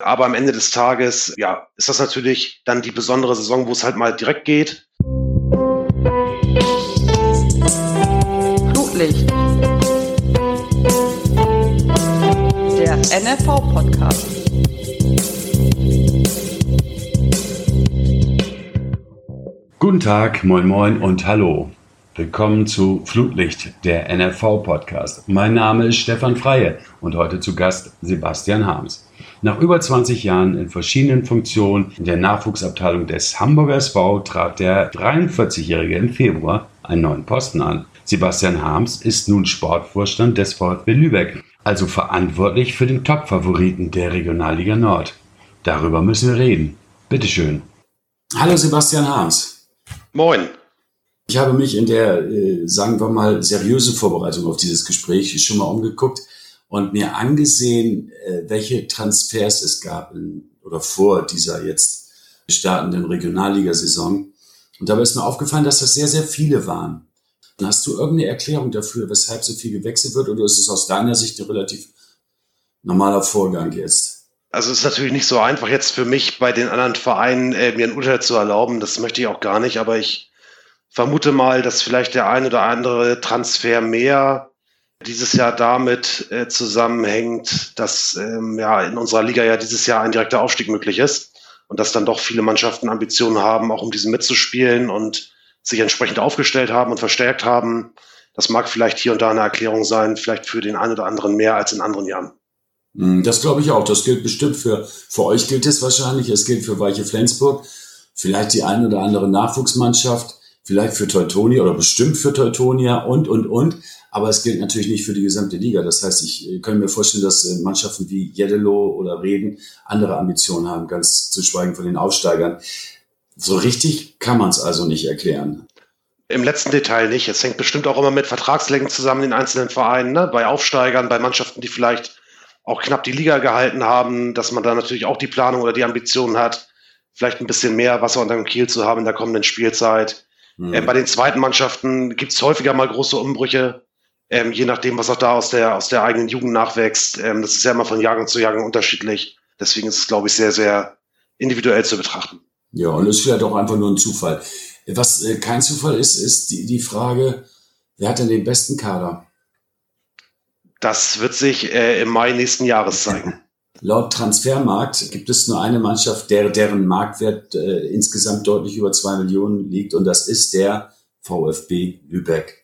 Aber am Ende des Tages, ja, ist das natürlich dann die besondere Saison, wo es halt mal direkt geht. Flutlicht. Der NFV-Podcast. Guten Tag, moin moin und hallo. Willkommen zu Flutlicht, der NRV-Podcast. Mein Name ist Stefan Freie und heute zu Gast Sebastian Harms. Nach über 20 Jahren in verschiedenen Funktionen in der Nachwuchsabteilung des Hamburger SV trat der 43-Jährige im Februar einen neuen Posten an. Sebastian Harms ist nun Sportvorstand des VfB Lübeck, also verantwortlich für den Top-Favoriten der Regionalliga Nord. Darüber müssen wir reden. Bitteschön. Hallo Sebastian Harms. Moin. Ich habe mich in der, äh, sagen wir mal, seriösen Vorbereitung auf dieses Gespräch schon mal umgeguckt und mir angesehen, äh, welche Transfers es gab in, oder vor dieser jetzt startenden Regionalligasaison. Und dabei ist mir aufgefallen, dass das sehr, sehr viele waren. Hast du irgendeine Erklärung dafür, weshalb so viel gewechselt wird, oder ist es aus deiner Sicht ein relativ normaler Vorgang jetzt? Also es ist natürlich nicht so einfach jetzt für mich bei den anderen Vereinen äh, mir ein Urteil zu erlauben. Das möchte ich auch gar nicht, aber ich vermute mal, dass vielleicht der ein oder andere Transfer mehr dieses Jahr damit äh, zusammenhängt, dass ähm, ja in unserer Liga ja dieses Jahr ein direkter Aufstieg möglich ist und dass dann doch viele Mannschaften Ambitionen haben, auch um diesen mitzuspielen und sich entsprechend aufgestellt haben und verstärkt haben. Das mag vielleicht hier und da eine Erklärung sein, vielleicht für den einen oder anderen mehr als in anderen Jahren. Hm, das glaube ich auch. Das gilt bestimmt für, für euch gilt es wahrscheinlich. Es gilt für Weiche Flensburg. Vielleicht die eine oder andere Nachwuchsmannschaft vielleicht für Teutonia oder bestimmt für Teutonia und, und, und. Aber es gilt natürlich nicht für die gesamte Liga. Das heißt, ich äh, kann mir vorstellen, dass äh, Mannschaften wie Jeddelo oder Reden andere Ambitionen haben, ganz zu schweigen von den Aufsteigern. So richtig kann man es also nicht erklären. Im letzten Detail nicht. Es hängt bestimmt auch immer mit Vertragslängen zusammen in einzelnen Vereinen, ne? bei Aufsteigern, bei Mannschaften, die vielleicht auch knapp die Liga gehalten haben, dass man da natürlich auch die Planung oder die Ambitionen hat, vielleicht ein bisschen mehr Wasser unter dem Kiel zu haben in der kommenden Spielzeit. Mhm. Äh, bei den zweiten Mannschaften gibt es häufiger mal große Umbrüche, ähm, je nachdem, was auch da aus der, aus der eigenen Jugend nachwächst. Ähm, das ist ja immer von Jahrgang zu Jahrgang unterschiedlich. Deswegen ist es, glaube ich, sehr, sehr individuell zu betrachten. Ja, und es ist vielleicht auch einfach nur ein Zufall. Was äh, kein Zufall ist, ist die, die Frage, wer hat denn den besten Kader? Das wird sich äh, im Mai nächsten Jahres zeigen. Laut Transfermarkt gibt es nur eine Mannschaft, der, deren Marktwert äh, insgesamt deutlich über zwei Millionen liegt und das ist der VfB Lübeck.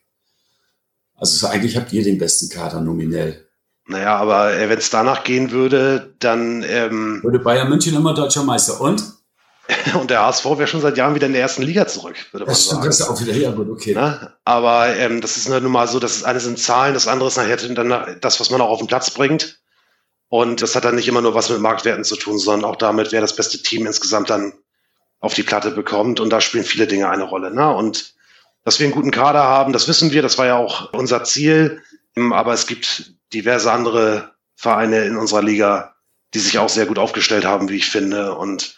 Also eigentlich habt ihr den besten Kader nominell. Naja, aber äh, wenn es danach gehen würde, dann... Ähm, würde Bayern München immer deutscher Meister und? und der HSV wäre schon seit Jahren wieder in der ersten Liga zurück, würde man das sagen. Das ist auch wieder, ja gut, okay. Na? Aber ähm, das ist nun mal so, das eine sind Zahlen, das andere ist nachher dann das, was man auch auf den Platz bringt. Und das hat dann nicht immer nur was mit Marktwerten zu tun, sondern auch damit, wer das beste Team insgesamt dann auf die Platte bekommt. Und da spielen viele Dinge eine Rolle. Ne? Und dass wir einen guten Kader haben, das wissen wir, das war ja auch unser Ziel. Aber es gibt diverse andere Vereine in unserer Liga, die sich auch sehr gut aufgestellt haben, wie ich finde. Und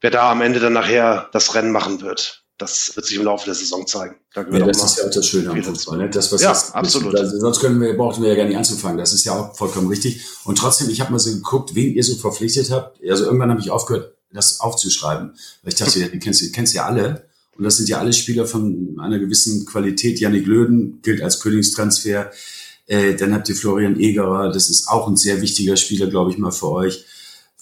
wer da am Ende dann nachher das Rennen machen wird, das wird sich im Laufe der Saison zeigen. Da ja, das ist ja auch das Schöne am Fußball. Ne? Das, was ja, das, absolut. Das, sonst können wir, brauchten wir ja gar nicht anzufangen. Das ist ja auch vollkommen richtig. Und trotzdem, ich habe mal so geguckt, wen ihr so verpflichtet habt. Also irgendwann habe ich aufgehört, das aufzuschreiben. Weil ich dachte, ja, die kennst, kennst ja alle. Und das sind ja alle Spieler von einer gewissen Qualität. Yannick Löden gilt als Königstransfer. Äh, dann habt ihr Florian Egerer. Das ist auch ein sehr wichtiger Spieler, glaube ich mal, für euch.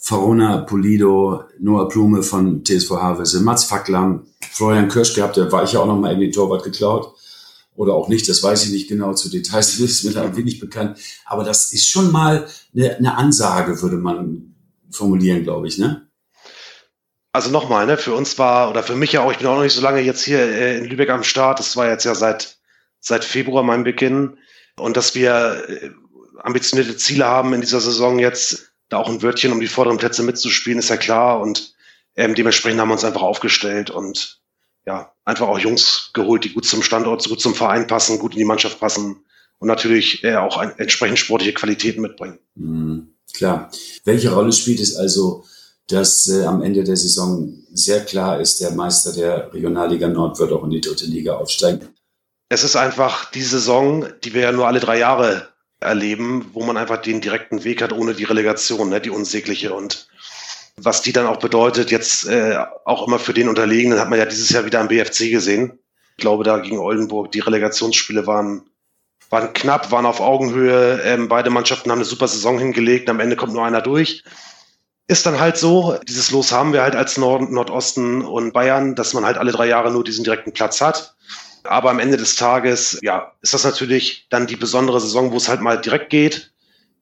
Verona Polido, Noah Blume von TSV Havelse, Mats Facklam, Florian Kirsch gehabt, der war ich ja auch noch mal in den Torwart geklaut. Oder auch nicht, das weiß ich nicht genau zu Details, ist mir da wenig bekannt. Aber das ist schon mal eine, eine Ansage, würde man formulieren, glaube ich, ne? Also nochmal, ne, für uns war, oder für mich ja auch, ich bin auch noch nicht so lange jetzt hier äh, in Lübeck am Start, das war jetzt ja seit, seit Februar mein Beginn. Und dass wir äh, ambitionierte Ziele haben in dieser Saison jetzt, da auch ein Wörtchen um die vorderen Plätze mitzuspielen, ist ja klar. Und ähm, dementsprechend haben wir uns einfach aufgestellt und ja, einfach auch Jungs geholt, die gut zum Standort, gut zum Verein passen, gut in die Mannschaft passen und natürlich äh, auch ein, entsprechend sportliche Qualitäten mitbringen. Mhm, klar. Welche Rolle spielt es also, dass äh, am Ende der Saison sehr klar ist, der Meister der Regionalliga Nord wird auch in die dritte Liga aufsteigen? Es ist einfach die Saison, die wir ja nur alle drei Jahre erleben, wo man einfach den direkten Weg hat ohne die Relegation, ne, die unsägliche. Und was die dann auch bedeutet, jetzt äh, auch immer für den Unterlegenen, hat man ja dieses Jahr wieder am BFC gesehen. Ich glaube, da gegen Oldenburg, die Relegationsspiele waren, waren knapp, waren auf Augenhöhe. Ähm, beide Mannschaften haben eine super Saison hingelegt. Am Ende kommt nur einer durch. Ist dann halt so, dieses Los haben wir halt als Nord Nordosten und Bayern, dass man halt alle drei Jahre nur diesen direkten Platz hat. Aber am Ende des Tages, ja, ist das natürlich dann die besondere Saison, wo es halt mal direkt geht.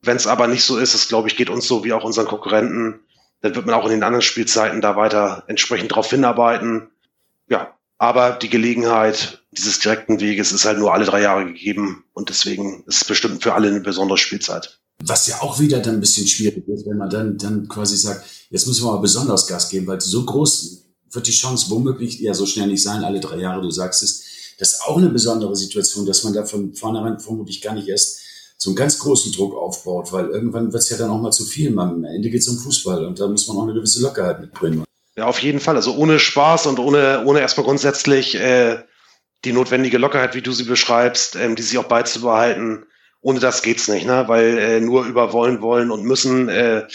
Wenn es aber nicht so ist, das glaube ich, geht uns so wie auch unseren Konkurrenten, dann wird man auch in den anderen Spielzeiten da weiter entsprechend drauf hinarbeiten. Ja, aber die Gelegenheit dieses direkten Weges ist halt nur alle drei Jahre gegeben und deswegen ist es bestimmt für alle eine besondere Spielzeit. Was ja auch wieder dann ein bisschen schwierig ist, wenn man dann, dann quasi sagt, jetzt müssen wir mal besonders Gas geben, weil so groß wird die Chance womöglich ja so schnell nicht sein, alle drei Jahre, du sagst es. Das ist auch eine besondere Situation, dass man da von vornherein vermutlich gar nicht erst so einen ganz großen Druck aufbaut, weil irgendwann wird es ja dann auch mal zu viel. Am Ende geht es um Fußball und da muss man auch eine gewisse Lockerheit mitbringen. Ja, auf jeden Fall. Also ohne Spaß und ohne, ohne erstmal grundsätzlich äh, die notwendige Lockerheit, wie du sie beschreibst, ähm, die sich auch beizubehalten, ohne das geht's nicht, ne? Weil äh, nur über wollen, wollen und müssen, äh,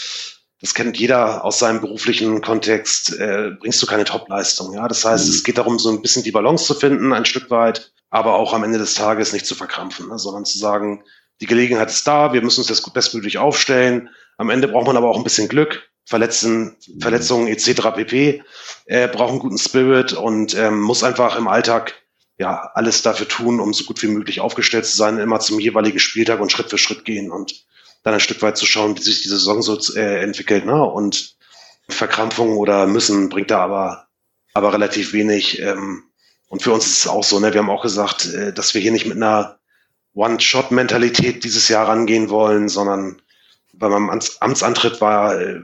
das kennt jeder aus seinem beruflichen Kontext, äh, bringst du keine Topleistung. Ja, das heißt, mhm. es geht darum, so ein bisschen die Balance zu finden, ein Stück weit, aber auch am Ende des Tages nicht zu verkrampfen, ne? sondern zu sagen, die Gelegenheit ist da, wir müssen uns das bestmöglich aufstellen. Am Ende braucht man aber auch ein bisschen Glück, Verletzen, Verletzungen etc. pp. Äh, braucht einen guten Spirit und ähm, muss einfach im Alltag ja alles dafür tun, um so gut wie möglich aufgestellt zu sein, immer zum jeweiligen Spieltag und Schritt für Schritt gehen und dann ein Stück weit zu schauen, wie sich die Saison so äh, entwickelt. Ne? Und Verkrampfung oder müssen bringt da aber aber relativ wenig. Ähm, und für uns ist es auch so, ne? Wir haben auch gesagt, äh, dass wir hier nicht mit einer One-Shot-Mentalität dieses Jahr rangehen wollen, sondern bei meinem Amtsantritt war äh,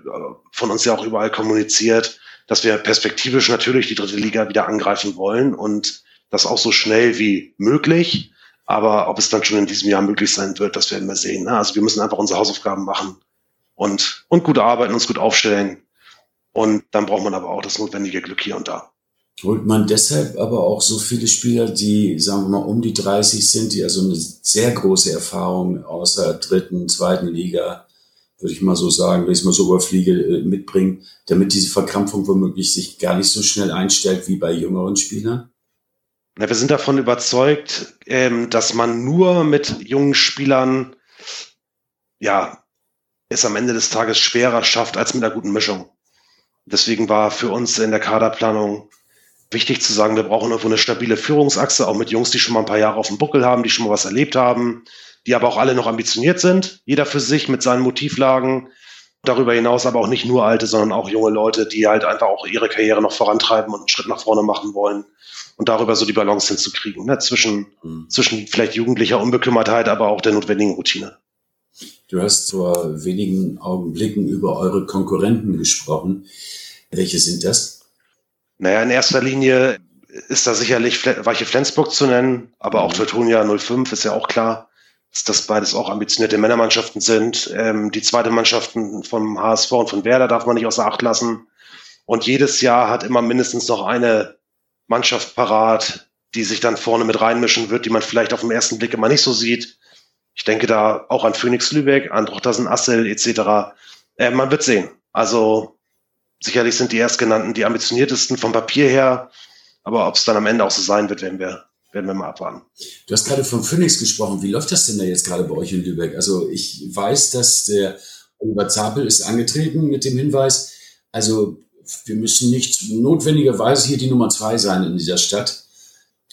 von uns ja auch überall kommuniziert, dass wir perspektivisch natürlich die dritte Liga wieder angreifen wollen und das auch so schnell wie möglich. Aber ob es dann schon in diesem Jahr möglich sein wird, das werden wir sehen. Ne? Also wir müssen einfach unsere Hausaufgaben machen und, und gut arbeiten, uns gut aufstellen. Und dann braucht man aber auch das notwendige Glück hier und da. Holt man deshalb aber auch so viele Spieler, die, sagen wir mal, um die 30 sind, die also eine sehr große Erfahrung außer dritten, zweiten Liga, würde ich mal so sagen, wenn ich es mal so überfliege, äh, mitbringen, damit diese Verkrampfung womöglich sich gar nicht so schnell einstellt wie bei jüngeren Spielern? Wir sind davon überzeugt, ähm, dass man nur mit jungen Spielern, ja, es am Ende des Tages schwerer schafft als mit einer guten Mischung. Deswegen war für uns in der Kaderplanung wichtig zu sagen, wir brauchen irgendwo eine stabile Führungsachse, auch mit Jungs, die schon mal ein paar Jahre auf dem Buckel haben, die schon mal was erlebt haben, die aber auch alle noch ambitioniert sind, jeder für sich mit seinen Motivlagen. Darüber hinaus aber auch nicht nur alte, sondern auch junge Leute, die halt einfach auch ihre Karriere noch vorantreiben und einen Schritt nach vorne machen wollen und darüber so die Balance hinzukriegen, ne? zwischen, mhm. zwischen vielleicht jugendlicher Unbekümmertheit, aber auch der notwendigen Routine. Du hast vor wenigen Augenblicken über eure Konkurrenten gesprochen. Welche sind das? Naja, in erster Linie ist da sicherlich Weiche Flensburg zu nennen, aber auch mhm. Teutonia 05 ist ja auch klar, dass das beides auch ambitionierte Männermannschaften sind. Ähm, die zweite Mannschaften vom HSV und von Werder darf man nicht außer Acht lassen. Und jedes Jahr hat immer mindestens noch eine Mannschaft parat, die sich dann vorne mit reinmischen wird, die man vielleicht auf den ersten Blick immer nicht so sieht. Ich denke da auch an Phoenix Lübeck, an Drochtersen Assel etc. Äh, man wird sehen. Also Sicherlich sind die erstgenannten die ambitioniertesten vom Papier her, aber ob es dann am Ende auch so sein wird, werden wir, werden wir mal abwarten. Du hast gerade von Phoenix gesprochen. Wie läuft das denn da jetzt gerade bei euch in Lübeck? Also ich weiß, dass der Oliver Zapel ist angetreten mit dem Hinweis, also wir müssen nicht notwendigerweise hier die Nummer zwei sein in dieser Stadt.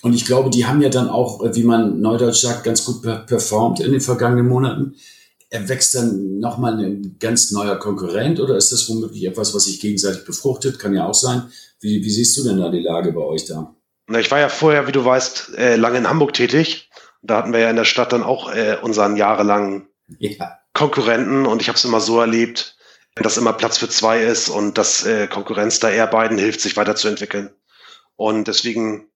Und ich glaube, die haben ja dann auch, wie man neudeutsch sagt, ganz gut performt in den vergangenen Monaten erwächst dann nochmal ein ganz neuer Konkurrent oder ist das womöglich etwas, was sich gegenseitig befruchtet? Kann ja auch sein. Wie, wie siehst du denn da die Lage bei euch da? Na, ich war ja vorher, wie du weißt, äh, lange in Hamburg tätig. Da hatten wir ja in der Stadt dann auch äh, unseren jahrelangen ja. Konkurrenten und ich habe es immer so erlebt, dass immer Platz für zwei ist und dass äh, Konkurrenz da eher beiden hilft, sich weiterzuentwickeln. Und deswegen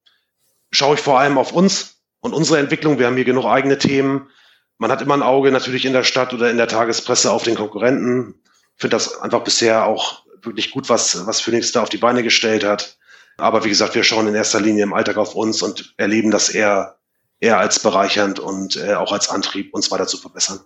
schaue ich vor allem auf uns und unsere Entwicklung. Wir haben hier genug eigene Themen man hat immer ein Auge natürlich in der Stadt oder in der Tagespresse auf den Konkurrenten. Ich finde das einfach bisher auch wirklich gut, was, was Phoenix da auf die Beine gestellt hat. Aber wie gesagt, wir schauen in erster Linie im Alltag auf uns und erleben das eher, eher als bereichernd und äh, auch als Antrieb, uns weiter zu verbessern.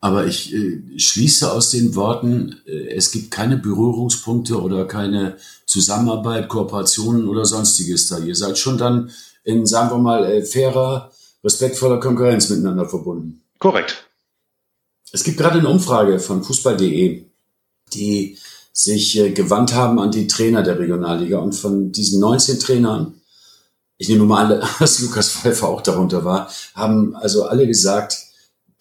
Aber ich äh, schließe aus den Worten, äh, es gibt keine Berührungspunkte oder keine Zusammenarbeit, Kooperationen oder sonstiges da. Ihr seid schon dann in, sagen wir mal, äh, fairer, respektvoller Konkurrenz miteinander verbunden. Korrekt. Es gibt gerade eine Umfrage von Fußball.de, die sich äh, gewandt haben an die Trainer der Regionalliga und von diesen 19 Trainern, ich nehme mal an, dass Lukas Pfeiffer auch darunter war, haben also alle gesagt,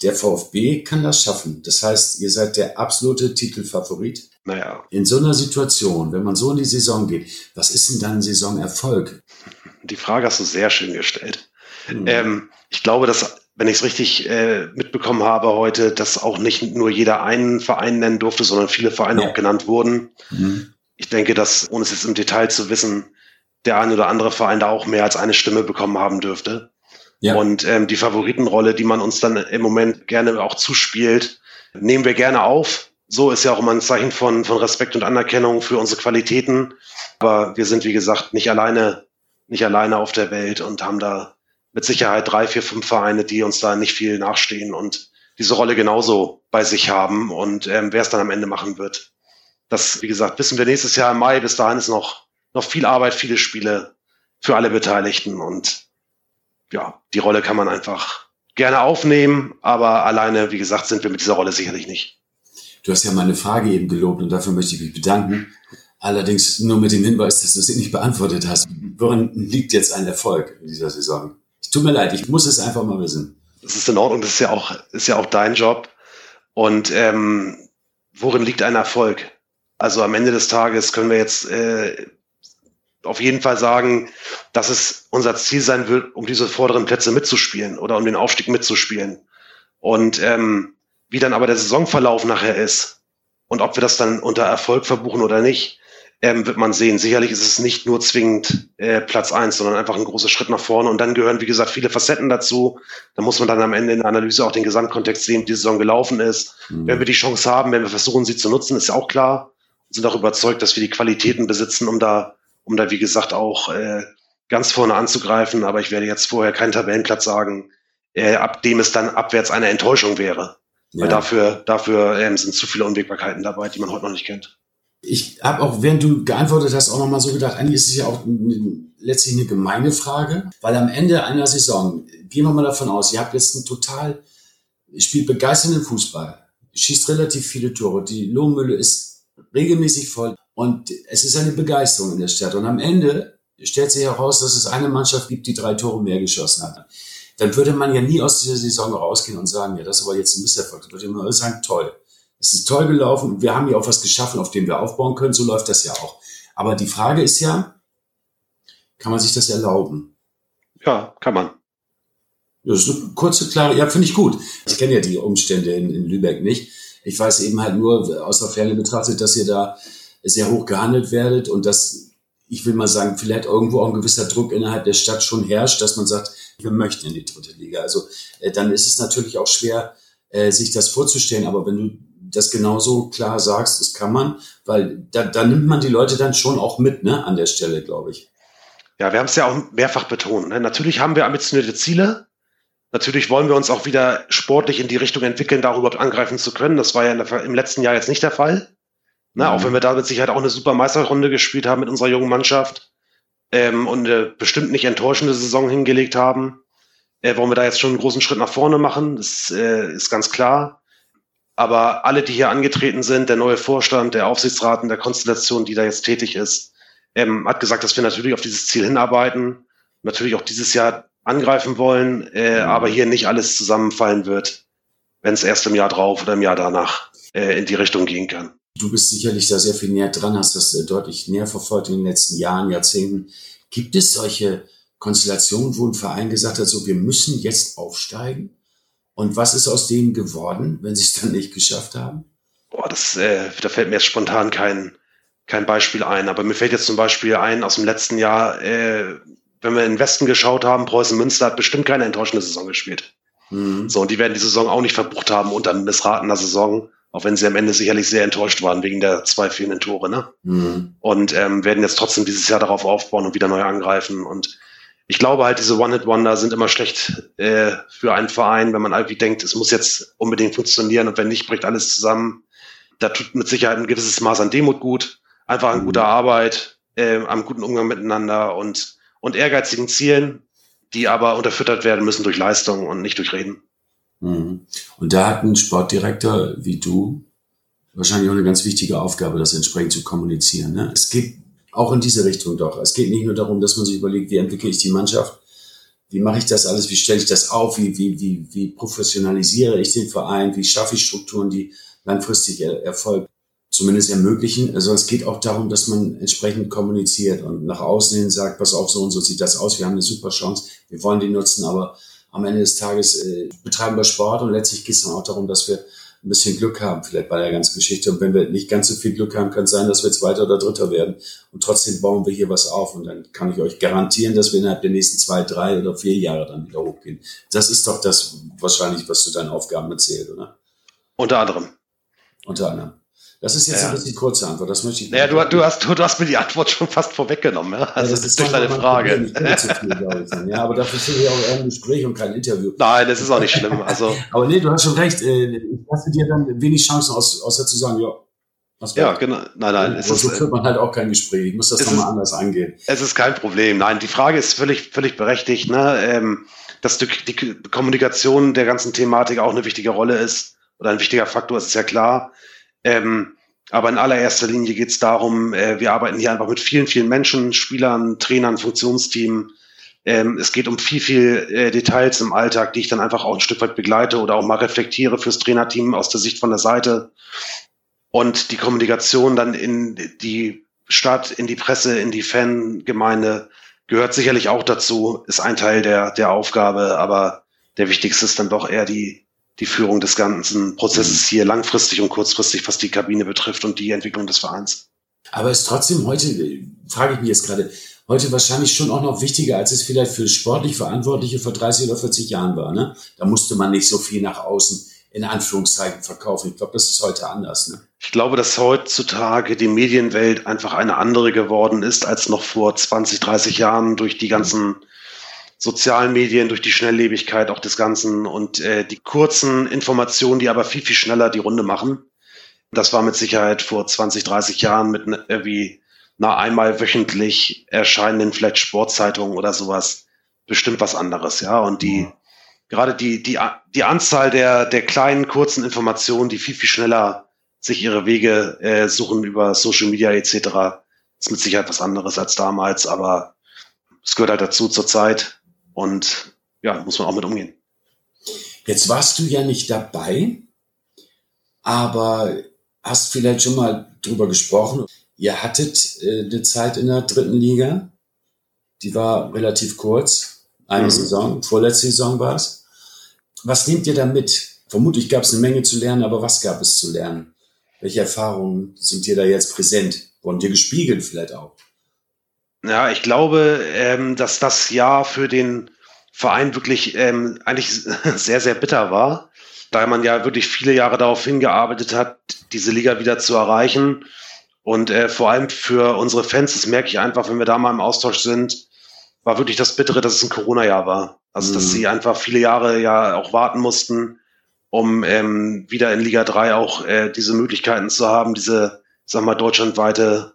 der VfB kann das schaffen. Das heißt, ihr seid der absolute Titelfavorit. Naja. In so einer Situation, wenn man so in die Saison geht, was ist denn dann Saisonerfolg? Die Frage hast du sehr schön gestellt. Hm. Ähm, ich glaube, dass, wenn ich es richtig äh, mitbekommen habe heute, dass auch nicht nur jeder einen Verein nennen durfte, sondern viele Vereine ja. auch genannt wurden. Hm. Ich denke, dass, ohne es jetzt im Detail zu wissen, der ein oder andere Verein da auch mehr als eine Stimme bekommen haben dürfte. Ja. Und ähm, die Favoritenrolle, die man uns dann im Moment gerne auch zuspielt, nehmen wir gerne auf. So ist ja auch immer ein Zeichen von, von Respekt und Anerkennung für unsere Qualitäten. Aber wir sind, wie gesagt, nicht alleine, nicht alleine auf der Welt und haben da mit Sicherheit drei, vier, fünf Vereine, die uns da nicht viel nachstehen und diese Rolle genauso bei sich haben. Und ähm, wer es dann am Ende machen wird, das, wie gesagt, wissen wir nächstes Jahr im Mai. Bis dahin ist noch, noch viel Arbeit, viele Spiele für alle Beteiligten. Und ja, die Rolle kann man einfach gerne aufnehmen, aber alleine, wie gesagt, sind wir mit dieser Rolle sicherlich nicht. Du hast ja meine Frage eben gelobt und dafür möchte ich mich bedanken. Allerdings nur mit dem Hinweis, dass du sie nicht beantwortet hast. Worin liegt jetzt ein Erfolg in dieser Saison? Es tut mir leid, ich muss es einfach mal wissen. Das ist in Ordnung, das ist ja auch, ist ja auch dein Job. Und ähm, worin liegt ein Erfolg? Also am Ende des Tages können wir jetzt äh, auf jeden Fall sagen, dass es unser Ziel sein wird, um diese vorderen Plätze mitzuspielen oder um den Aufstieg mitzuspielen. Und ähm, wie dann aber der Saisonverlauf nachher ist und ob wir das dann unter Erfolg verbuchen oder nicht, ähm, wird man sehen. Sicherlich ist es nicht nur zwingend äh, Platz eins, sondern einfach ein großer Schritt nach vorne. Und dann gehören, wie gesagt, viele Facetten dazu. Da muss man dann am Ende in der Analyse auch den Gesamtkontext sehen, wie die Saison gelaufen ist. Mhm. Wenn wir die Chance haben, wenn wir versuchen, sie zu nutzen, ist ja auch klar. sind auch überzeugt, dass wir die Qualitäten besitzen, um da um da, wie gesagt, auch äh, ganz vorne anzugreifen. Aber ich werde jetzt vorher keinen Tabellenplatz sagen, äh, ab dem es dann abwärts eine Enttäuschung wäre. Ja. Weil dafür, dafür ähm, sind zu viele Unwägbarkeiten dabei, die man heute noch nicht kennt. Ich habe auch, während du geantwortet hast, auch nochmal so gedacht, eigentlich ist es ja auch letztlich eine gemeine Frage, weil am Ende einer Saison, gehen wir mal davon aus, ihr habt jetzt einen total, spielt begeisternden Fußball, schießt relativ viele Tore, die Lohmülle ist regelmäßig voll. Und es ist eine Begeisterung in der Stadt. Und am Ende stellt sich heraus, dass es eine Mannschaft gibt, die drei Tore mehr geschossen hat. Dann würde man ja nie aus dieser Saison rausgehen und sagen, ja, das ist aber jetzt ein Misserfolg. Dann würde man sagen, toll. Es ist toll gelaufen. Wir haben ja auch was geschaffen, auf dem wir aufbauen können. So läuft das ja auch. Aber die Frage ist ja, kann man sich das erlauben? Ja, kann man. Das ist eine kurze, klare, ja, finde ich gut. Ich kenne ja die Umstände in, in Lübeck nicht. Ich weiß eben halt nur aus der Ferne betrachtet, dass ihr da sehr hoch gehandelt werdet und dass, ich will mal sagen, vielleicht irgendwo auch ein gewisser Druck innerhalb der Stadt schon herrscht, dass man sagt, wir möchten in die dritte Liga. Also äh, dann ist es natürlich auch schwer, äh, sich das vorzustellen. Aber wenn du das genauso klar sagst, das kann man, weil da, da nimmt man die Leute dann schon auch mit, ne, an der Stelle, glaube ich. Ja, wir haben es ja auch mehrfach betont. Ne? Natürlich haben wir ambitionierte Ziele. Natürlich wollen wir uns auch wieder sportlich in die Richtung entwickeln, da überhaupt angreifen zu können. Das war ja im letzten Jahr jetzt nicht der Fall. Na, mhm. Auch wenn wir da mit Sicherheit auch eine super Meisterrunde gespielt haben mit unserer jungen Mannschaft ähm, und eine bestimmt nicht enttäuschende Saison hingelegt haben, äh, wollen wir da jetzt schon einen großen Schritt nach vorne machen. Das äh, ist ganz klar. Aber alle, die hier angetreten sind, der neue Vorstand, der Aufsichtsrat und der Konstellation, die da jetzt tätig ist, ähm, hat gesagt, dass wir natürlich auf dieses Ziel hinarbeiten, natürlich auch dieses Jahr angreifen wollen, äh, mhm. aber hier nicht alles zusammenfallen wird, wenn es erst im Jahr drauf oder im Jahr danach äh, in die Richtung gehen kann. Du bist sicherlich da sehr viel näher dran, hast das äh, deutlich näher verfolgt in den letzten Jahren, Jahrzehnten. Gibt es solche Konstellationen, wo ein Verein gesagt hat, so wir müssen jetzt aufsteigen? Und was ist aus denen geworden, wenn sie es dann nicht geschafft haben? Boah, das, äh, da fällt mir jetzt spontan kein, kein Beispiel ein. Aber mir fällt jetzt zum Beispiel ein aus dem letzten Jahr, äh, wenn wir in den Westen geschaut haben, Preußen Münster hat bestimmt keine enttäuschende Saison gespielt. Mhm. So, und die werden die Saison auch nicht verbucht haben unter missratener Saison. Auch wenn sie am Ende sicherlich sehr enttäuscht waren wegen der zwei fehlenden Tore. Ne? Mhm. Und ähm, werden jetzt trotzdem dieses Jahr darauf aufbauen und wieder neu angreifen. Und ich glaube halt, diese One-Hit-Wonder sind immer schlecht äh, für einen Verein, wenn man irgendwie denkt, es muss jetzt unbedingt funktionieren und wenn nicht, bricht alles zusammen. Da tut mit Sicherheit ein gewisses Maß an Demut gut, einfach an guter Arbeit, äh, am guten Umgang miteinander und, und ehrgeizigen Zielen, die aber unterfüttert werden müssen durch Leistung und nicht durch Reden. Mhm. Und da hat ein Sportdirektor wie du wahrscheinlich auch eine ganz wichtige Aufgabe, das entsprechend zu kommunizieren. Ne? Es geht auch in diese Richtung doch. Es geht nicht nur darum, dass man sich überlegt, wie entwickle ich die Mannschaft, wie mache ich das alles, wie stelle ich das auf, wie, wie, wie, wie professionalisiere ich den Verein, wie schaffe ich Strukturen, die langfristig Erfolg zumindest ermöglichen. Also es geht auch darum, dass man entsprechend kommuniziert und nach außen hin sagt, pass auf, so und so sieht das aus, wir haben eine super Chance, wir wollen die nutzen, aber am Ende des Tages äh, betreiben wir Sport und letztlich geht es dann auch darum, dass wir ein bisschen Glück haben, vielleicht bei der ganzen Geschichte. Und wenn wir nicht ganz so viel Glück haben, kann es sein, dass wir Zweiter oder Dritter werden. Und trotzdem bauen wir hier was auf. Und dann kann ich euch garantieren, dass wir innerhalb der nächsten zwei, drei oder vier Jahre dann wieder hochgehen. Das ist doch das wahrscheinlich, was zu deinen Aufgaben erzählt, oder? Unter anderem. Unter anderem. Das ist jetzt ja. ein bisschen kurze Antwort, das möchte ich nicht. Ja, du, du, hast, du, hast mir die Antwort schon fast vorweggenommen. Ja? Also ja, das, ist durch deine Frage. Viel, ja, aber dafür finde ich auch eher ein Gespräch und kein Interview. Nein, das ist auch nicht schlimm. Also. aber nee, du hast schon recht. Äh, ich lasse dir dann wenig Chancen, aus, außer zu sagen, ja, ja, genau. Nein, nein. Es ist, so führt man halt auch kein Gespräch. Ich muss das nochmal anders angehen. Es ist kein Problem. Nein, die Frage ist völlig, völlig berechtigt, ne? Ähm, dass die, die Kommunikation der ganzen Thematik auch eine wichtige Rolle ist oder ein wichtiger Faktor ist ja klar. Ähm, aber in allererster Linie geht es darum, äh, wir arbeiten hier einfach mit vielen, vielen Menschen, Spielern, Trainern, Funktionsteam. Ähm, es geht um viel, viel äh, Details im Alltag, die ich dann einfach auch ein Stück weit begleite oder auch mal reflektiere fürs Trainerteam aus der Sicht von der Seite. Und die Kommunikation dann in die Stadt, in die Presse, in die Fangemeinde gehört sicherlich auch dazu, ist ein Teil der, der Aufgabe, aber der wichtigste ist dann doch eher die, die Führung des ganzen Prozesses mhm. hier langfristig und kurzfristig, was die Kabine betrifft und die Entwicklung des Vereins. Aber ist trotzdem heute, frage ich mich jetzt gerade, heute wahrscheinlich schon auch noch wichtiger, als es vielleicht für sportlich Verantwortliche vor 30 oder 40 Jahren war. Ne? Da musste man nicht so viel nach außen in Anführungszeichen verkaufen. Ich glaube, das ist heute anders. Ne? Ich glaube, dass heutzutage die Medienwelt einfach eine andere geworden ist als noch vor 20, 30 Jahren durch die ganzen sozialen Medien, durch die Schnelllebigkeit auch des Ganzen und äh, die kurzen Informationen, die aber viel, viel schneller die Runde machen. Das war mit Sicherheit vor 20, 30 Jahren mit ne, irgendwie einer einmal wöchentlich erscheinenden vielleicht Sportzeitung oder sowas bestimmt was anderes, ja. Und die, mhm. gerade die, die, die Anzahl der, der kleinen, kurzen Informationen, die viel, viel schneller sich ihre Wege äh, suchen über Social Media etc., ist mit Sicherheit was anderes als damals, aber es gehört halt dazu zur Zeit. Und ja, muss man auch mit umgehen. Jetzt warst du ja nicht dabei, aber hast vielleicht schon mal drüber gesprochen. Ihr hattet äh, eine Zeit in der dritten Liga, die war relativ kurz, eine mhm. Saison, vorletzte Saison war es. Was nehmt ihr da mit? Vermutlich gab es eine Menge zu lernen, aber was gab es zu lernen? Welche Erfahrungen sind dir da jetzt präsent? Wurden dir gespiegelt vielleicht auch? Ja, ich glaube, ähm, dass das Jahr für den Verein wirklich ähm, eigentlich sehr, sehr bitter war, da man ja wirklich viele Jahre darauf hingearbeitet hat, diese Liga wieder zu erreichen. Und äh, vor allem für unsere Fans, das merke ich einfach, wenn wir da mal im Austausch sind, war wirklich das Bittere, dass es ein Corona-Jahr war. Also, dass mhm. sie einfach viele Jahre ja auch warten mussten, um ähm, wieder in Liga 3 auch äh, diese Möglichkeiten zu haben, diese, sag mal, deutschlandweite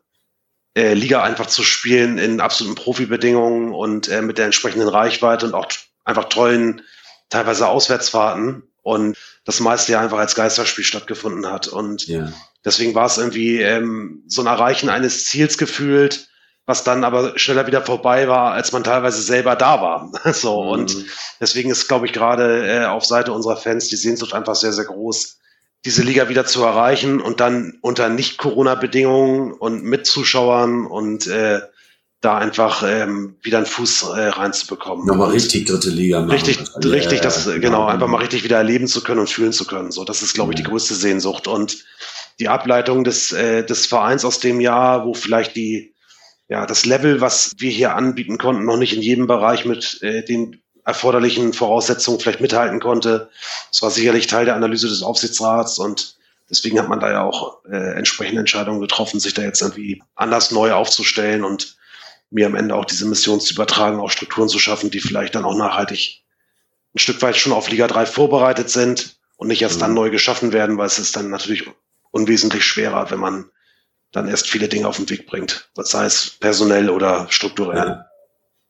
äh, Liga einfach zu spielen in absoluten Profibedingungen und äh, mit der entsprechenden Reichweite und auch einfach tollen, teilweise Auswärtsfahrten und das meiste ja einfach als Geisterspiel stattgefunden hat. Und ja. deswegen war es irgendwie ähm, so ein Erreichen eines Ziels gefühlt, was dann aber schneller wieder vorbei war, als man teilweise selber da war. so, mhm. und deswegen ist, glaube ich, gerade äh, auf Seite unserer Fans die Sehnsucht einfach sehr, sehr groß, diese Liga wieder zu erreichen und dann unter Nicht-Corona-Bedingungen und mit Zuschauern und äh, da einfach ähm, wieder einen Fuß äh, reinzubekommen. Nochmal richtig dritte Liga machen. Richtig, also, richtig, das äh, genau, einfach mal richtig wieder erleben zu können und fühlen zu können. So, das ist, glaube ich, die größte Sehnsucht. Und die Ableitung des, äh, des Vereins aus dem Jahr, wo vielleicht die, ja, das Level, was wir hier anbieten konnten, noch nicht in jedem Bereich mit äh, den erforderlichen Voraussetzungen vielleicht mithalten konnte. Das war sicherlich Teil der Analyse des Aufsichtsrats und deswegen hat man da ja auch äh, entsprechende Entscheidungen getroffen, sich da jetzt irgendwie anders neu aufzustellen und mir am Ende auch diese Mission zu übertragen, auch Strukturen zu schaffen, die vielleicht dann auch nachhaltig ein Stück weit schon auf Liga 3 vorbereitet sind und nicht erst mhm. dann neu geschaffen werden, weil es ist dann natürlich unwesentlich schwerer, wenn man dann erst viele Dinge auf den Weg bringt, sei es personell oder strukturell.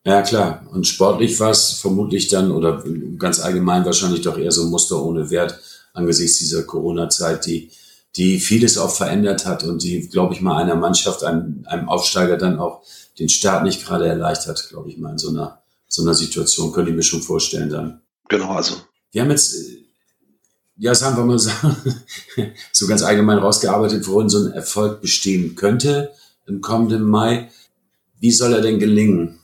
Ja. Klar. Und sportlich war es vermutlich dann oder ganz allgemein wahrscheinlich doch eher so ein Muster ohne Wert angesichts dieser Corona-Zeit, die, die vieles auch verändert hat und die, glaube ich mal, einer Mannschaft, einem, einem Aufsteiger dann auch den Start nicht gerade erleichtert, glaube ich mal, in so einer, so einer Situation, könnte ich mir schon vorstellen dann. Genau, also. Wir haben jetzt, ja, sagen wir mal so, so ganz allgemein rausgearbeitet, worin so ein Erfolg bestehen könnte im kommenden Mai. Wie soll er denn gelingen?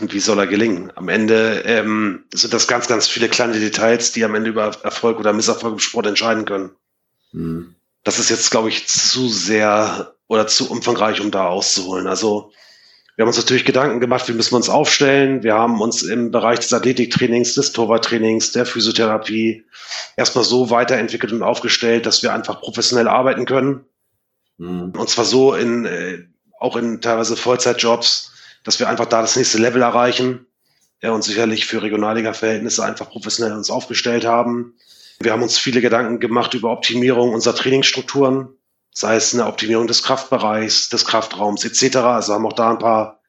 Wie soll er gelingen? Am Ende ähm, sind das ganz, ganz viele kleine Details, die am Ende über Erfolg oder Misserfolg im Sport entscheiden können. Mhm. Das ist jetzt, glaube ich, zu sehr oder zu umfangreich, um da auszuholen. Also wir haben uns natürlich Gedanken gemacht, wie müssen wir uns aufstellen. Wir haben uns im Bereich des Athletiktrainings, des Torwarttrainings, der Physiotherapie erstmal so weiterentwickelt und aufgestellt, dass wir einfach professionell arbeiten können. Mhm. Und zwar so in, äh, auch in teilweise Vollzeitjobs, dass wir einfach da das nächste Level erreichen. Ja, und sicherlich für Regionalliga-Verhältnisse einfach professionell uns aufgestellt haben. Wir haben uns viele Gedanken gemacht über Optimierung unserer Trainingsstrukturen, sei es eine Optimierung des Kraftbereichs, des Kraftraums etc. Also haben auch da ein paar,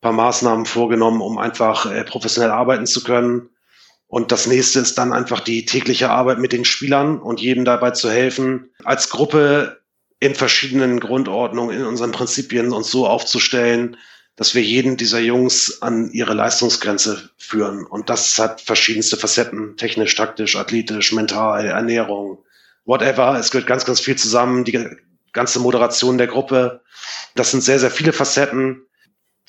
paar Maßnahmen vorgenommen, um einfach äh, professionell arbeiten zu können. Und das nächste ist dann einfach die tägliche Arbeit mit den Spielern und jedem dabei zu helfen, als Gruppe in verschiedenen Grundordnungen, in unseren Prinzipien uns so aufzustellen, dass wir jeden dieser Jungs an ihre Leistungsgrenze führen. Und das hat verschiedenste Facetten, technisch, taktisch, athletisch, mental, Ernährung, whatever. Es gehört ganz, ganz viel zusammen, die ganze Moderation der Gruppe. Das sind sehr, sehr viele Facetten,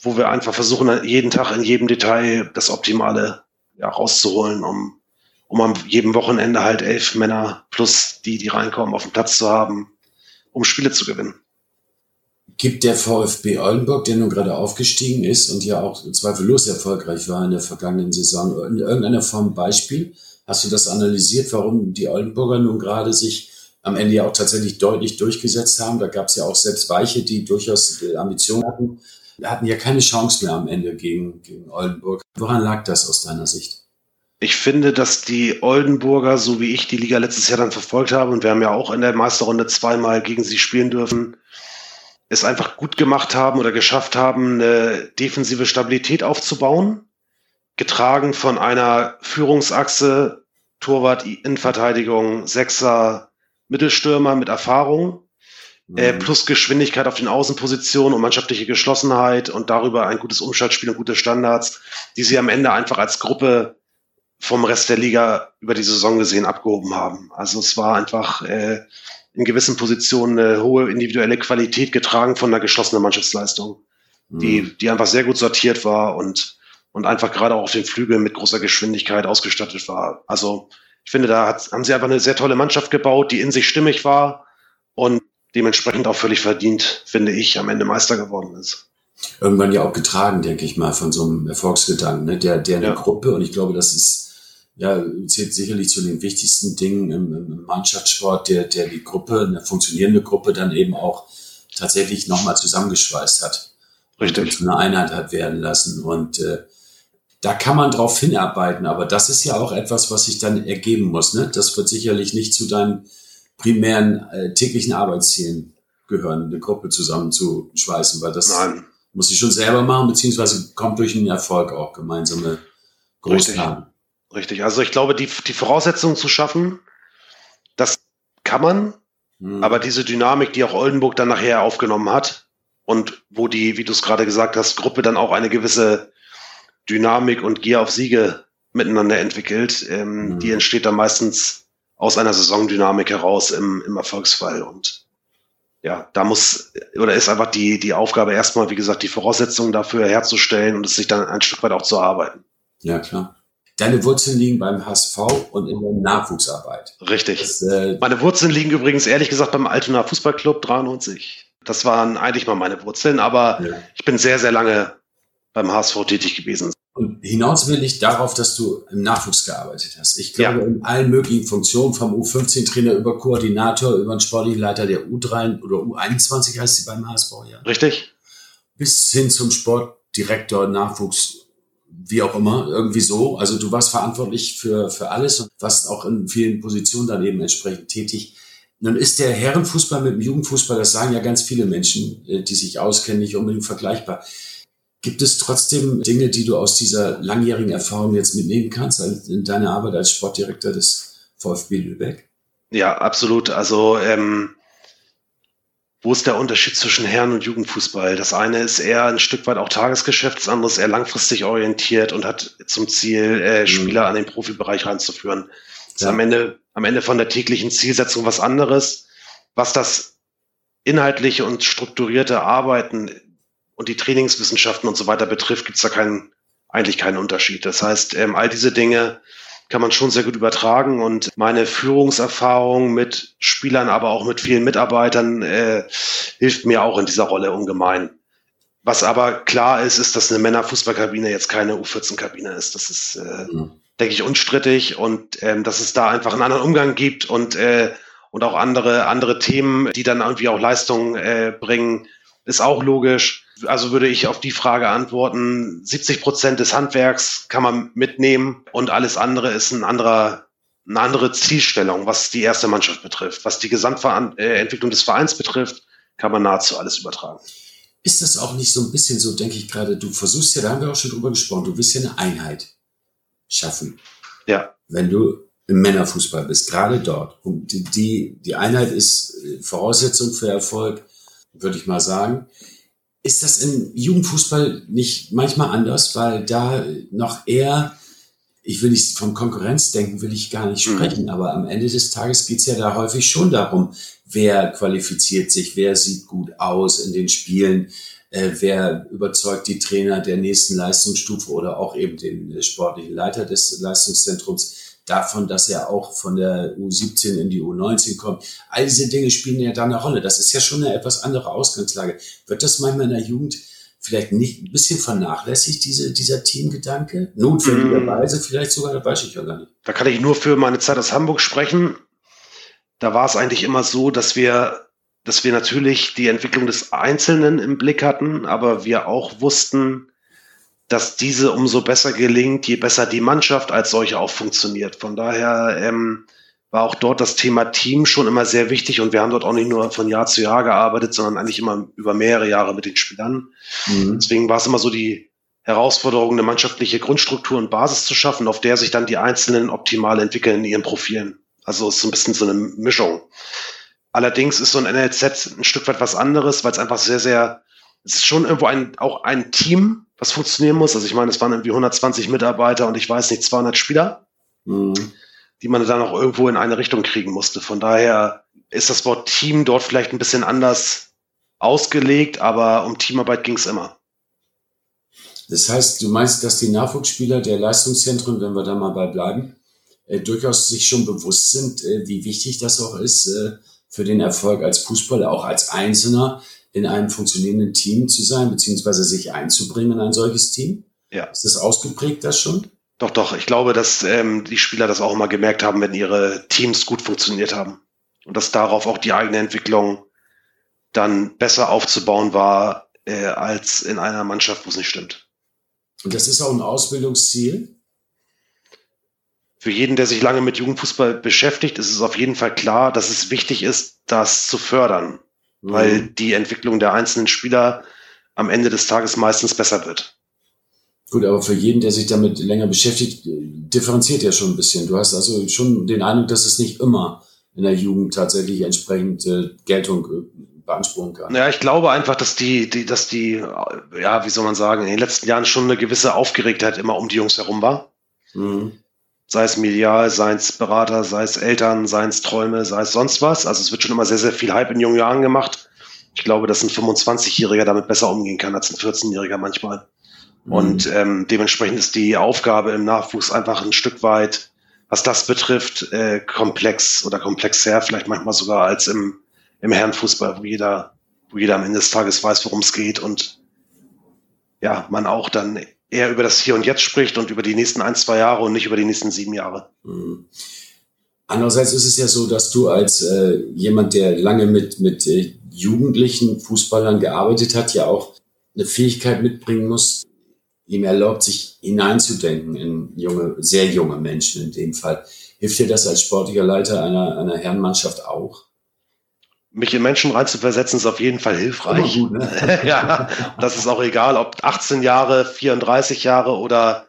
wo wir einfach versuchen, jeden Tag in jedem Detail das Optimale ja, rauszuholen, um, um am jedem Wochenende halt elf Männer plus die, die reinkommen, auf dem Platz zu haben, um Spiele zu gewinnen gibt der VfB Oldenburg, der nun gerade aufgestiegen ist und ja auch zweifellos erfolgreich war in der vergangenen Saison, in irgendeiner Form Beispiel? Hast du das analysiert, warum die Oldenburger nun gerade sich am Ende ja auch tatsächlich deutlich durchgesetzt haben? Da gab es ja auch selbst Weiche, die durchaus Ambitionen hatten, hatten ja keine Chance mehr am Ende gegen, gegen Oldenburg. Woran lag das aus deiner Sicht? Ich finde, dass die Oldenburger, so wie ich die Liga letztes Jahr dann verfolgt habe, und wir haben ja auch in der Meisterrunde zweimal gegen sie spielen dürfen, es einfach gut gemacht haben oder geschafft haben, eine defensive Stabilität aufzubauen, getragen von einer Führungsachse, Torwart, Innenverteidigung, Sechser, Mittelstürmer mit Erfahrung, mhm. äh, plus Geschwindigkeit auf den Außenpositionen und mannschaftliche Geschlossenheit und darüber ein gutes Umschaltspiel und gute Standards, die sie am Ende einfach als Gruppe vom Rest der Liga über die Saison gesehen abgehoben haben. Also es war einfach äh, in gewissen Positionen eine hohe individuelle Qualität getragen von einer geschlossenen Mannschaftsleistung, mhm. die, die einfach sehr gut sortiert war und, und einfach gerade auch auf den Flügeln mit großer Geschwindigkeit ausgestattet war. Also ich finde, da hat, haben sie einfach eine sehr tolle Mannschaft gebaut, die in sich stimmig war und dementsprechend auch völlig verdient, finde ich, am Ende Meister geworden ist. Irgendwann ja auch getragen, denke ich mal, von so einem Erfolgsgedanken, ne? der, der eine ja. Gruppe, und ich glaube, das ist ja, zählt sicherlich zu den wichtigsten Dingen im, im Mannschaftssport, der, der die Gruppe, eine funktionierende Gruppe dann eben auch tatsächlich nochmal zusammengeschweißt hat. Richtig. Und zu einer Einheit hat werden lassen. Und äh, da kann man drauf hinarbeiten, aber das ist ja auch etwas, was sich dann ergeben muss. Ne? Das wird sicherlich nicht zu deinen primären äh, täglichen Arbeitszielen gehören, eine Gruppe zusammenzuschweißen, weil das Nein. muss ich schon selber machen, beziehungsweise kommt durch einen Erfolg auch gemeinsame Großtaten. Richtig. Also ich glaube, die, die Voraussetzungen zu schaffen, das kann man, mhm. aber diese Dynamik, die auch Oldenburg dann nachher aufgenommen hat und wo die, wie du es gerade gesagt hast, Gruppe dann auch eine gewisse Dynamik und Gier auf Siege miteinander entwickelt, ähm, mhm. die entsteht dann meistens aus einer Saisondynamik heraus im, im Erfolgsfall und ja, da muss oder ist einfach die, die Aufgabe erstmal, wie gesagt, die Voraussetzungen dafür herzustellen und es sich dann ein Stück weit auch zu arbeiten. Ja, klar. Deine Wurzeln liegen beim HSV und in der Nachwuchsarbeit. Richtig. Das, äh, meine Wurzeln liegen übrigens ehrlich gesagt beim Altona Fußballclub 93. Das waren eigentlich mal meine Wurzeln, aber ja. ich bin sehr, sehr lange beim HSV tätig gewesen. Und hinaus will ich darauf, dass du im Nachwuchs gearbeitet hast. Ich glaube, ja. in allen möglichen Funktionen, vom U15-Trainer über Koordinator, über den sportlichen Leiter der U3 oder U21 heißt sie beim HSV, ja. Richtig. bis hin zum Sportdirektor, Nachwuchs, wie auch immer, irgendwie so. Also du warst verantwortlich für, für alles und warst auch in vielen Positionen dann eben entsprechend tätig. Nun ist der Herrenfußball mit dem Jugendfußball, das sagen ja ganz viele Menschen, äh, die sich auskennen, nicht unbedingt vergleichbar. Gibt es trotzdem Dinge, die du aus dieser langjährigen Erfahrung jetzt mitnehmen kannst in deiner Arbeit als Sportdirektor des VfB Lübeck? Ja, absolut. Also ähm, wo ist der Unterschied zwischen Herren- und Jugendfußball? Das eine ist eher ein Stück weit auch Tagesgeschäft, das andere ist eher langfristig orientiert und hat zum Ziel, äh, mhm. Spieler an den Profibereich reinzuführen. Das ja. ist am Ende, am Ende von der täglichen Zielsetzung was anderes. Was das inhaltliche und strukturierte Arbeiten und die Trainingswissenschaften und so weiter betrifft, gibt es da keinen, eigentlich keinen Unterschied. Das heißt, ähm, all diese Dinge kann man schon sehr gut übertragen. Und meine Führungserfahrung mit Spielern, aber auch mit vielen Mitarbeitern äh, hilft mir auch in dieser Rolle ungemein. Was aber klar ist, ist, dass eine Männerfußballkabine jetzt keine U14-Kabine ist. Das ist, äh, mhm. denke ich, unstrittig und ähm, dass es da einfach einen anderen Umgang gibt und, äh, und auch andere, andere Themen, die dann irgendwie auch Leistung äh, bringen, ist auch logisch also würde ich auf die Frage antworten, 70 Prozent des Handwerks kann man mitnehmen und alles andere ist ein anderer, eine andere Zielstellung, was die erste Mannschaft betrifft. Was die Gesamtentwicklung des Vereins betrifft, kann man nahezu alles übertragen. Ist das auch nicht so ein bisschen so, denke ich gerade, du versuchst ja, da haben wir auch schon drüber gesprochen, du willst ja eine Einheit schaffen. Ja. Wenn du im Männerfußball bist, gerade dort. Und die, die, die Einheit ist Voraussetzung für Erfolg, würde ich mal sagen. Ist das im Jugendfußball nicht manchmal anders, weil da noch eher, ich will nicht vom Konkurrenzdenken will ich gar nicht mhm. sprechen, mhm. aber am Ende des Tages geht's ja da häufig schon darum, wer qualifiziert sich, wer sieht gut aus in den Spielen, äh, wer überzeugt die Trainer der nächsten Leistungsstufe oder auch eben den sportlichen Leiter des Leistungszentrums davon, dass er auch von der U17 in die U19 kommt. All diese Dinge spielen ja da eine Rolle. Das ist ja schon eine etwas andere Ausgangslage. Wird das manchmal in der Jugend vielleicht nicht ein bisschen vernachlässigt, diese, dieser Teamgedanke? Notwendigerweise mm. vielleicht sogar, da weiß ich ja gar nicht. Da kann ich nur für meine Zeit aus Hamburg sprechen. Da war es eigentlich immer so, dass wir, dass wir natürlich die Entwicklung des Einzelnen im Blick hatten, aber wir auch wussten, dass diese umso besser gelingt, je besser die Mannschaft als solche auch funktioniert. Von daher ähm, war auch dort das Thema Team schon immer sehr wichtig und wir haben dort auch nicht nur von Jahr zu Jahr gearbeitet, sondern eigentlich immer über mehrere Jahre mit den Spielern. Mhm. Deswegen war es immer so die Herausforderung, eine mannschaftliche Grundstruktur und Basis zu schaffen, auf der sich dann die Einzelnen optimal entwickeln in ihren Profilen. Also es ist so ein bisschen so eine Mischung. Allerdings ist so ein NLZ ein Stück weit was anderes, weil es einfach sehr, sehr, es ist schon irgendwo ein, auch ein Team, was funktionieren muss. Also ich meine, es waren irgendwie 120 Mitarbeiter und ich weiß nicht, 200 Spieler, mhm. die man dann auch irgendwo in eine Richtung kriegen musste. Von daher ist das Wort Team dort vielleicht ein bisschen anders ausgelegt, aber um Teamarbeit ging es immer. Das heißt, du meinst, dass die Nachwuchsspieler der Leistungszentren, wenn wir da mal bei bleiben, äh, durchaus sich schon bewusst sind, äh, wie wichtig das auch ist äh, für den Erfolg als Fußballer, auch als Einzelner, in einem funktionierenden Team zu sein, beziehungsweise sich einzubringen in ein solches Team? Ja. Ist das ausgeprägt, das schon? Doch, doch. Ich glaube, dass ähm, die Spieler das auch immer gemerkt haben, wenn ihre Teams gut funktioniert haben. Und dass darauf auch die eigene Entwicklung dann besser aufzubauen war, äh, als in einer Mannschaft, wo es nicht stimmt. Und das ist auch ein Ausbildungsziel? Für jeden, der sich lange mit Jugendfußball beschäftigt, ist es auf jeden Fall klar, dass es wichtig ist, das zu fördern weil mhm. die Entwicklung der einzelnen Spieler am Ende des Tages meistens besser wird. Gut, aber für jeden, der sich damit länger beschäftigt, differenziert ja schon ein bisschen. Du hast also schon den Eindruck, dass es nicht immer in der Jugend tatsächlich entsprechend äh, Geltung äh, beanspruchen kann. Ja, ich glaube einfach, dass die, die, dass die, ja, wie soll man sagen, in den letzten Jahren schon eine gewisse Aufgeregtheit immer um die Jungs herum war. Mhm sei es medial, sei es Berater, sei es Eltern, sei es Träume, sei es sonst was. Also es wird schon immer sehr, sehr viel Hype in jungen Jahren gemacht. Ich glaube, dass ein 25-Jähriger damit besser umgehen kann als ein 14-Jähriger manchmal. Mhm. Und ähm, dementsprechend ist die Aufgabe im Nachwuchs einfach ein Stück weit, was das betrifft, äh, komplex oder komplexer, vielleicht manchmal sogar als im, im Herrenfußball, wo jeder, wo jeder am Ende des Tages weiß, worum es geht und ja, man auch dann eher über das Hier und Jetzt spricht und über die nächsten ein, zwei Jahre und nicht über die nächsten sieben Jahre. Mhm. Andererseits ist es ja so, dass du als äh, jemand, der lange mit, mit äh, jugendlichen Fußballern gearbeitet hat, ja auch eine Fähigkeit mitbringen muss, ihm erlaubt, sich hineinzudenken in junge, sehr junge Menschen in dem Fall. Hilft dir das als sportlicher Leiter einer, einer Herrenmannschaft auch? Mich in Menschen reinzuversetzen ist auf jeden Fall hilfreich. Gut, ne? ja, das ist auch egal, ob 18 Jahre, 34 Jahre oder,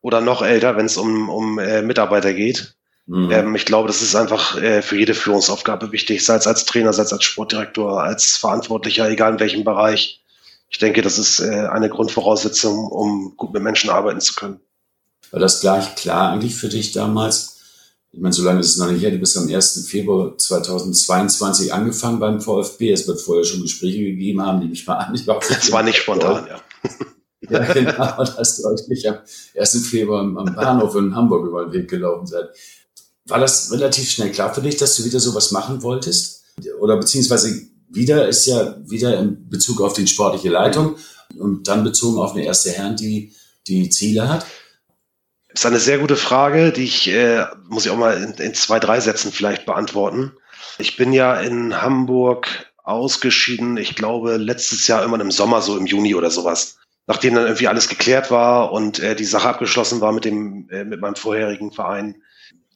oder noch älter, wenn es um, um äh, Mitarbeiter geht. Mhm. Ähm, ich glaube, das ist einfach äh, für jede Führungsaufgabe wichtig, sei es als Trainer, sei es als Sportdirektor, als Verantwortlicher, egal in welchem Bereich. Ich denke, das ist äh, eine Grundvoraussetzung, um gut mit Menschen arbeiten zu können. War das gleich klar eigentlich für dich damals? Ich meine, so lange ist es noch nicht her. Du bist am 1. Februar 2022 angefangen beim VfB. Es wird vorher schon Gespräche gegeben haben, nehme ich mal an. Ich war das war nicht spontan, ja. ja, genau, dass du euch nicht am 1. Februar am Bahnhof in Hamburg über den Weg gelaufen seid. War das relativ schnell klar für dich, dass du wieder sowas machen wolltest? Oder beziehungsweise wieder ist ja wieder in Bezug auf die sportliche Leitung und dann bezogen auf eine erste Herren, die die Ziele hat? Ist eine sehr gute Frage, die ich, äh, muss ich auch mal in, in zwei, drei Sätzen vielleicht beantworten. Ich bin ja in Hamburg ausgeschieden, ich glaube, letztes Jahr immer im Sommer, so im Juni oder sowas. Nachdem dann irgendwie alles geklärt war und äh, die Sache abgeschlossen war mit dem, äh, mit meinem vorherigen Verein,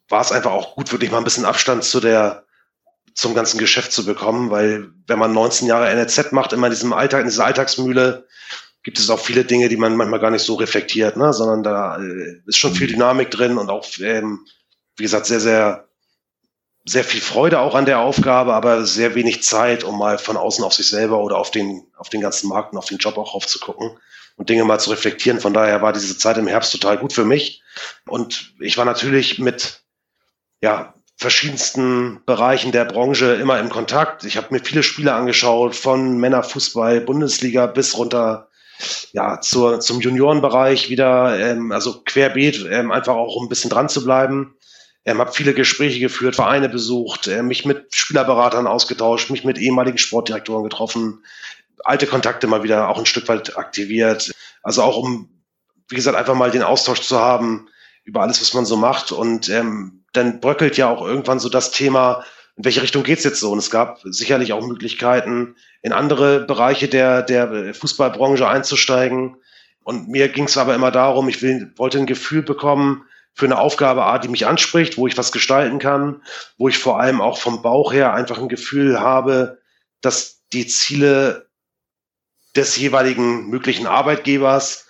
war es einfach auch gut, wirklich mal ein bisschen Abstand zu der, zum ganzen Geschäft zu bekommen, weil wenn man 19 Jahre NRZ macht, immer in diesem Alltag, in dieser Alltagsmühle, gibt es auch viele Dinge, die man manchmal gar nicht so reflektiert, ne? sondern da äh, ist schon viel mhm. Dynamik drin und auch, ähm, wie gesagt, sehr, sehr, sehr viel Freude auch an der Aufgabe, aber sehr wenig Zeit, um mal von außen auf sich selber oder auf den, auf den ganzen Markt und auf den Job auch aufzugucken und Dinge mal zu reflektieren. Von daher war diese Zeit im Herbst total gut für mich. Und ich war natürlich mit ja, verschiedensten Bereichen der Branche immer im Kontakt. Ich habe mir viele Spiele angeschaut, von Männerfußball, Bundesliga bis runter ja, zur, zum Juniorenbereich wieder, ähm, also querbeet, ähm, einfach auch um ein bisschen dran zu bleiben. Ähm, habe viele Gespräche geführt, Vereine besucht, äh, mich mit Spielerberatern ausgetauscht, mich mit ehemaligen Sportdirektoren getroffen, alte Kontakte mal wieder auch ein Stück weit aktiviert. Also auch um, wie gesagt, einfach mal den Austausch zu haben über alles, was man so macht. Und ähm, dann bröckelt ja auch irgendwann so das Thema, in welche Richtung geht's jetzt so? Und es gab sicherlich auch Möglichkeiten, in andere Bereiche der, der Fußballbranche einzusteigen. Und mir ging es aber immer darum, ich will, wollte ein Gefühl bekommen für eine Aufgabe, die mich anspricht, wo ich was gestalten kann, wo ich vor allem auch vom Bauch her einfach ein Gefühl habe, dass die Ziele des jeweiligen möglichen Arbeitgebers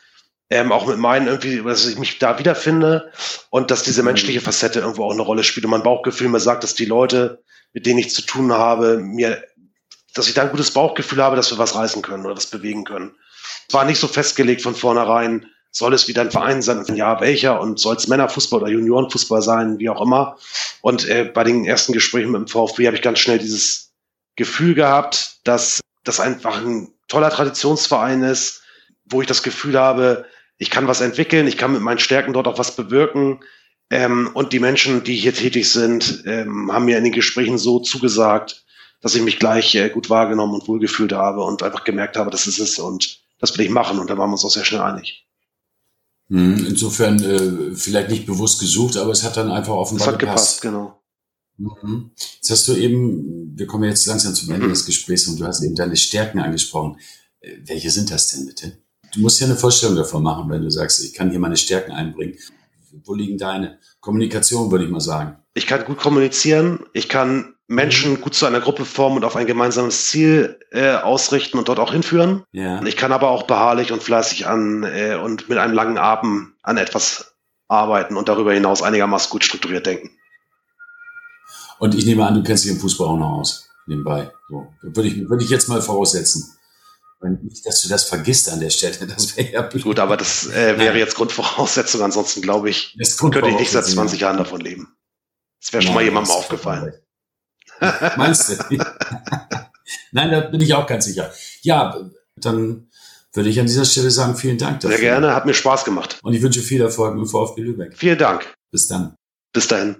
ähm, auch mit meinen irgendwie, dass ich mich da wiederfinde und dass diese menschliche mhm. Facette irgendwo auch eine Rolle spielt und mein Bauchgefühl mir sagt, dass die Leute, mit denen ich zu tun habe, mir, dass ich da ein gutes Bauchgefühl habe, dass wir was reißen können oder was bewegen können. War nicht so festgelegt von vornherein, soll es wieder ein Verein sein? Ja, welcher? Und soll es Männerfußball oder Juniorenfußball sein, wie auch immer. Und äh, bei den ersten Gesprächen mit dem VfB habe ich ganz schnell dieses Gefühl gehabt, dass das einfach ein toller Traditionsverein ist, wo ich das Gefühl habe, ich kann was entwickeln, ich kann mit meinen Stärken dort auch was bewirken. Ähm, und die Menschen, die hier tätig sind, ähm, haben mir in den Gesprächen so zugesagt, dass ich mich gleich äh, gut wahrgenommen und wohlgefühlt habe und einfach gemerkt habe, das ist es und das will ich machen. Und da waren wir uns auch sehr schnell einig. Hm, insofern äh, vielleicht nicht bewusst gesucht, aber es hat dann einfach offenbar es hat gepasst. gepasst genau. Mhm. Jetzt hast du eben, wir kommen jetzt langsam zum Ende mhm. des Gesprächs und du hast eben deine Stärken angesprochen. Äh, welche sind das denn bitte? Du musst ja eine Vorstellung davon machen, wenn du sagst, ich kann hier meine Stärken einbringen. Wo liegen deine? Kommunikation, würde ich mal sagen. Ich kann gut kommunizieren. Ich kann Menschen mhm. gut zu einer Gruppe formen und auf ein gemeinsames Ziel äh, ausrichten und dort auch hinführen. Ja. Ich kann aber auch beharrlich und fleißig an äh, und mit einem langen Atem an etwas arbeiten und darüber hinaus einigermaßen gut strukturiert denken. Und ich nehme an, du kennst dich im Fußball auch noch aus, nebenbei. So, würde ich, würde ich jetzt mal voraussetzen. Nicht, dass du das vergisst an der Stelle. Das wäre ja blöd. Gut, aber das äh, wäre jetzt Grundvoraussetzung. Ansonsten glaube ich, könnte ich nicht seit 20 Jahren davon leben. Das wäre schon mal jemandem aufgefallen. Meinst du? Nein, da bin ich auch ganz sicher. Ja, dann würde ich an dieser Stelle sagen, vielen Dank dafür. Sehr gerne, hat mir Spaß gemacht. Und ich wünsche viel Erfolg im VfB Lübeck. Vielen Dank. Bis dann. Bis dahin.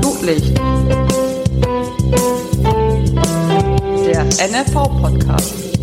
Flutlicht. NRV-Podcast.